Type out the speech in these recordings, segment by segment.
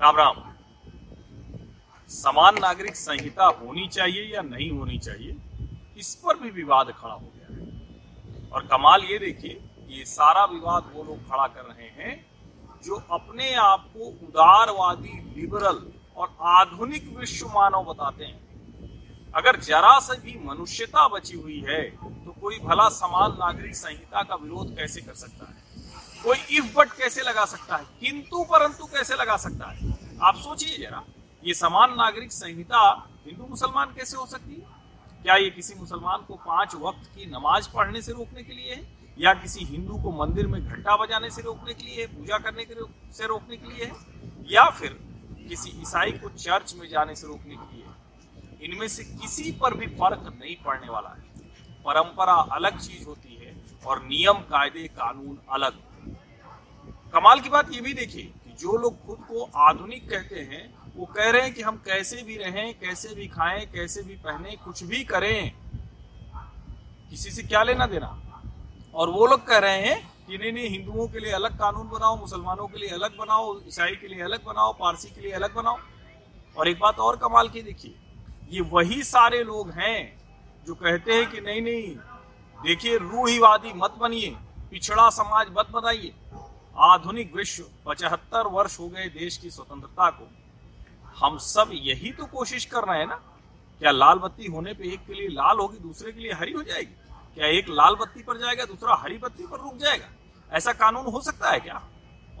राम राम। समान नागरिक संहिता होनी चाहिए या नहीं होनी चाहिए, इस पर भी विवाद खड़ा हो गया है। और कमाल ये देखिए, ये सारा विवाद वो लोग खड़ा कर रहे हैं, जो अपने आप को उदारवादी लिबरल और आधुनिक विश्व मानव बताते हैं। अगर जरा से भी मनुष्यता बची हुई है तो कोई भला समान नागरिक संहिता का विरोध कैसे कर सकता है? कोई इफ़ बट कैसे लगा सकता है? किंतु परंतु कैसे लगा सकता है? आप सोचिए जरा, ये समान नागरिक संहिता हिंदू मुसलमान कैसे हो सकती है? क्या ये किसी मुसलमान को पाँच वक्त की नमाज़ पढ़ने से रोकने के लिए है? या किसी हिंदू को मंदिर में घंटा बजाने से रोकने के लिए है? पूजा करने के से रोकने के लिए है? या फिर किसी ईसाई को चर्च में जाने से रोकने के लिए इनमें से किसी पर भी फ़र्क नहीं पड़ने वाला है। परंपरा अलग चीज़ होती है और नियम, कायदे, कानून अलग। कमाल की बात ये भी देखिए जो लोग खुद को आधुनिक कहते हैं, वो कह रहे हैं कि हम कैसे भी रहें, कैसे भी खाएँ, कैसे भी पहने, कुछ भी करें, किसी से क्या लेना देना? और वो लोग कह रहे हैं कि नहीं नहीं, हिंदुओं के लिए अलग कानून बनाओ, मुसलमानों के लिए अलग बनाओ, ईसाई के लिए अलग बनाओ, पारसी के लिए अलग बनाओ। और एक बात और कमाल की देखिए, ये वही सारे लोग हैं जो कहते हैं कि नहीं नहीं, देखिए रूहीवादी मत बनिए, पिछड़ा समाज मत बनाइए। आधुनिक विश्व पचहत्तर वर्ष हो गए देश की स्वतंत्रता को। हम सब यही तो कोशिश कर रहे हैं ना? क्या लाल बत्ती होने पे एक के लिए लाल होगी, दूसरे के लिए हरी हो जाएगी? क्या एक लाल बत्ती पर जाएगा, दूसरा हरी बत्ती पर रुक जाएगा? ऐसा कानून हो सकता है क्या?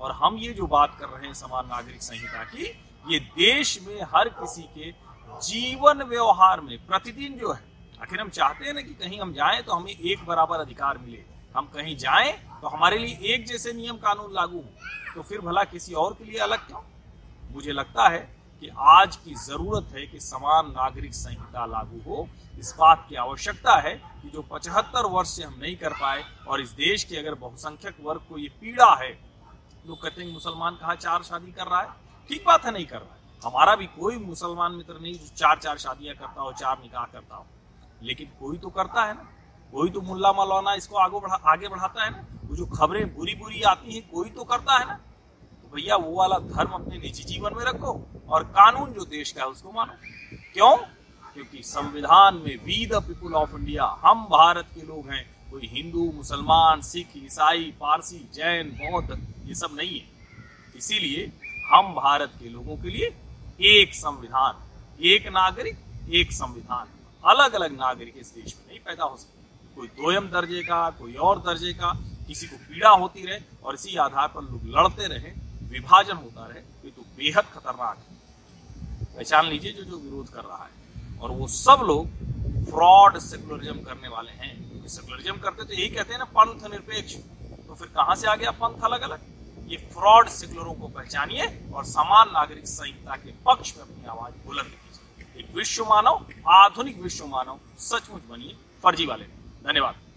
और हम ये जो बात कर रहे हैं समान नागरिक संहिता की, ये देश में हर किसी के जीवन व्यवहार में प्रतिदिन जो है, आखिर हम चाहते हैं ना कि कहीं हम जाएँ तो हमें एक बराबर अधिकार मिले। हम कहीं जाएँ तो हमारे लिए एक जैसे नियम कानून लागू हो तो फिर भला किसी और के लिए अलग क्यों? मुझे लगता है कि आज की ज़रूरत है कि समान नागरिक संहिता लागू हो। इस बात की आवश्यकता है कि जो पचहत्तर वर्ष से हम नहीं कर पाए और इस देश के अगर बहुसंख्यक वर्ग को ये पीड़ा है लोग कहते हैं मुसलमान कहा चार शादी कर रहा है? ठीक बात है, नहीं कर रहा है। हमारा भी कोई मुसलमान मित्र नहीं जो चार चार शादियाँ करता हो, चार निकाह करता हो। लेकिन कोई तो करता है ना। कोई तो मुल्ला मौलाना इसको आगे बढ़ा, आगे बढ़ाता है ना? वो जो खबरें बुरी बुरी आती हैं, कोई तो करता है ना? तो भैया, वो वाला धर्म अपने निजी जीवन में रखो और कानून जो देश का है उसको मानो। क्यों? क्योंकि संविधान में we the people of India हम भारत के लोग हैं। कोई हिंदू, मुसलमान, सिख, ईसाई, पारसी, जैन, बौद्ध, ये सब नहीं है। इसीलिए हम भारत के लोगों के लिए एक संविधान, एक नागरिक, एक संविधान। अलग अलग नागरिक इस देश में नहीं पैदा हो सकते। कोई दोयम दर्जे का, कोई और दर्जे का, किसी को पीड़ा होती रहे और इसी आधार पर लोग लड़ते रहे, विभाजन होता रहे, ये तो बेहद खतरनाक है। पहचान लीजिए जो जो विरोध कर रहा है। और वो सब लोग फ्रॉड, सेकुलरिज्म करने वाले हैं। क्योंकि सेकुलरिज्म करते तो यही कहते हैं ना, पंथ निरपेक्ष। तो फिर कहाँ से आ गया पंथ अलग अलग ये फ्रॉड सेकुलरों को पहचानिए और समान नागरिक संहिता के पक्ष में अपनी आवाज़ बुलंद कीजिए। एक विश्व मानव, आधुनिक विश्व मानव, सचमुच बनिए फर्जी वाले। धन्यवाद।